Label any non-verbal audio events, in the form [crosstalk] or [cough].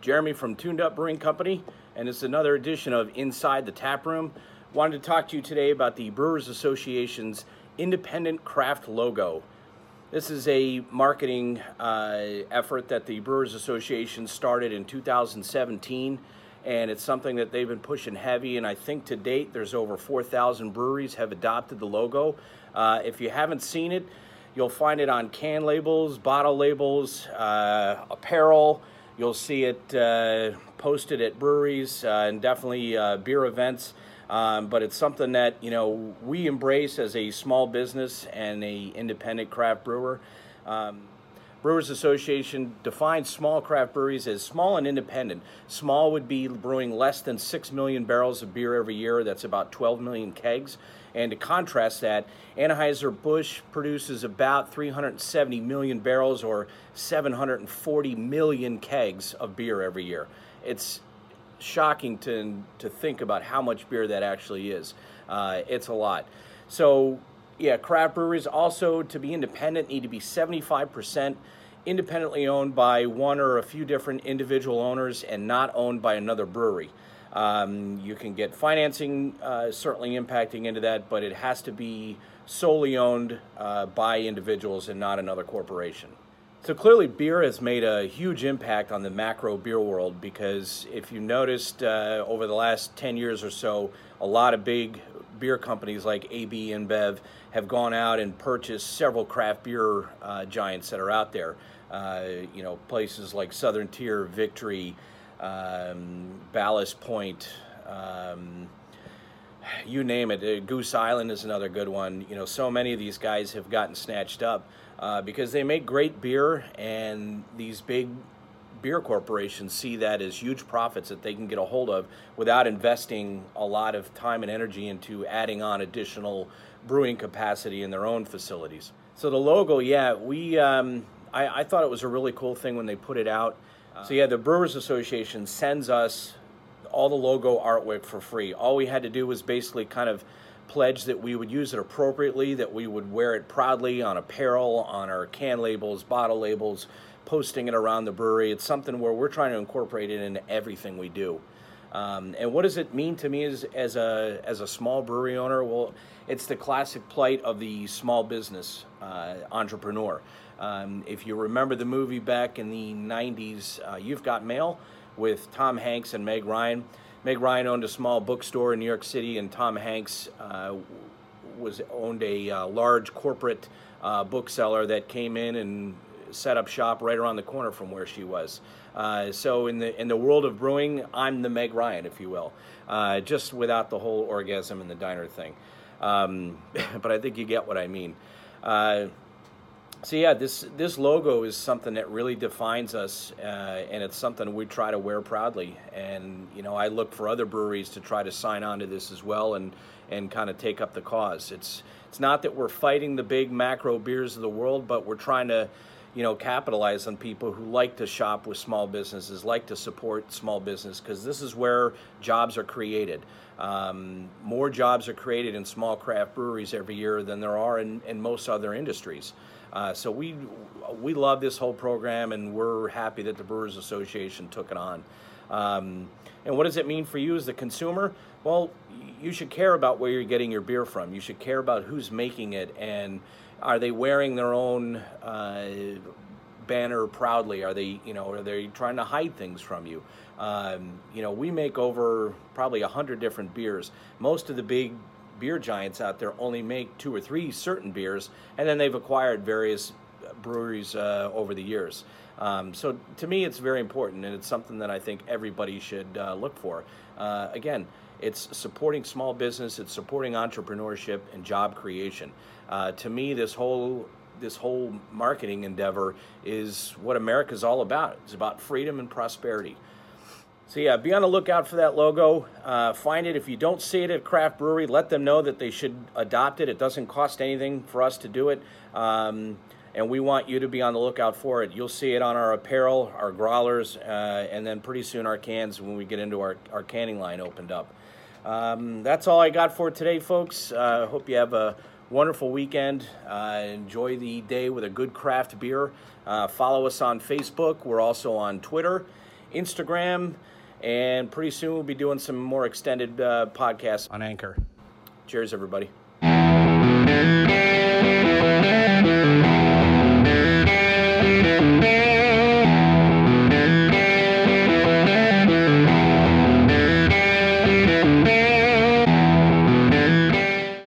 Jeremy from Tuned Up Brewing Company, and it's another edition of Inside the Tap Room. Wanted to talk to you today about the Brewers Association's independent craft logo. This is a marketing uh, effort that the Brewers Association started in 2017, and it's something that they've been pushing heavy. And I think to date, there's over 4,000 breweries have adopted the logo. Uh, if you haven't seen it, you'll find it on can labels, bottle labels, uh, apparel. You'll see it uh, posted at breweries uh, and definitely uh, beer events. Um, but it's something that you know we embrace as a small business and a independent craft brewer. Um, Brewers Association defines small craft breweries as small and independent. Small would be brewing less than 6 million barrels of beer every year. That's about 12 million kegs. And to contrast that, Anheuser-Busch produces about 370 million barrels or 740 million kegs of beer every year. It's shocking to, to think about how much beer that actually is. Uh, it's a lot. So yeah, craft breweries also to be independent need to be 75% independently owned by one or a few different individual owners and not owned by another brewery. Um, you can get financing uh, certainly impacting into that, but it has to be solely owned uh, by individuals and not another corporation. So clearly, beer has made a huge impact on the macro beer world because if you noticed uh, over the last 10 years or so, a lot of big beer companies like AB InBev have gone out and purchased several craft beer uh, giants that are out there. Uh, you know, places like Southern Tier, Victory, um, Ballast Point. Um, you name it. Uh, Goose Island is another good one. You know, so many of these guys have gotten snatched up uh, because they make great beer, and these big beer corporations see that as huge profits that they can get a hold of without investing a lot of time and energy into adding on additional brewing capacity in their own facilities. So the logo, yeah, we um, I, I, thought it was a really cool thing when they put it out. So yeah, the Brewers Association sends us all the logo artwork for free. All we had to do was basically kind of pledge that we would use it appropriately, that we would wear it proudly on apparel, on our can labels, bottle labels, posting it around the brewery. It's something where we're trying to incorporate it into everything we do. Um, and what does it mean to me as, as a as a small brewery owner? Well, it's the classic plight of the small business uh, entrepreneur. Um, if you remember the movie back in the '90s, uh, You've Got Mail with Tom Hanks and Meg Ryan. Meg Ryan owned a small bookstore in New York City, and Tom Hanks uh, was owned a uh, large corporate uh, bookseller that came in and set up shop right around the corner from where she was. Uh, so in the in the world of brewing, I'm the Meg Ryan, if you will, uh, just without the whole orgasm and the diner thing. Um, [laughs] but I think you get what I mean. So yeah, this this logo is something that really defines us, uh, and it's something we try to wear proudly. And you know, I look for other breweries to try to sign on to this as well, and and kind of take up the cause. It's it's not that we're fighting the big macro beers of the world, but we're trying to, you know, capitalize on people who like to shop with small businesses, like to support small business, because this is where jobs are created. Um, more jobs are created in small craft breweries every year than there are in, in most other industries. Uh, so we we love this whole program, and we're happy that the Brewers Association took it on. Um, and what does it mean for you as the consumer? Well, you should care about where you're getting your beer from. You should care about who's making it, and are they wearing their own uh, banner proudly? Are they, you know, are they trying to hide things from you? Um, you know, we make over probably a hundred different beers. Most of the big beer giants out there only make two or three certain beers, and then they've acquired various breweries uh, over the years. Um, so to me, it's very important, and it's something that I think everybody should uh, look for. Uh, again, it's supporting small business, it's supporting entrepreneurship and job creation. Uh, to me, this whole this whole marketing endeavor is what America's all about. It's about freedom and prosperity. So yeah, be on the lookout for that logo. Uh, find it. If you don't see it at Craft Brewery, let them know that they should adopt it. It doesn't cost anything for us to do it. Um, and we want you to be on the lookout for it. You'll see it on our apparel, our growlers, uh, and then pretty soon our cans when we get into our, our canning line opened up. Um, that's all I got for today, folks. I uh, hope you have a wonderful weekend. Uh, enjoy the day with a good craft beer. Uh, follow us on Facebook. We're also on Twitter Instagram, and pretty soon we'll be doing some more extended uh, podcasts on Anchor. Cheers, everybody.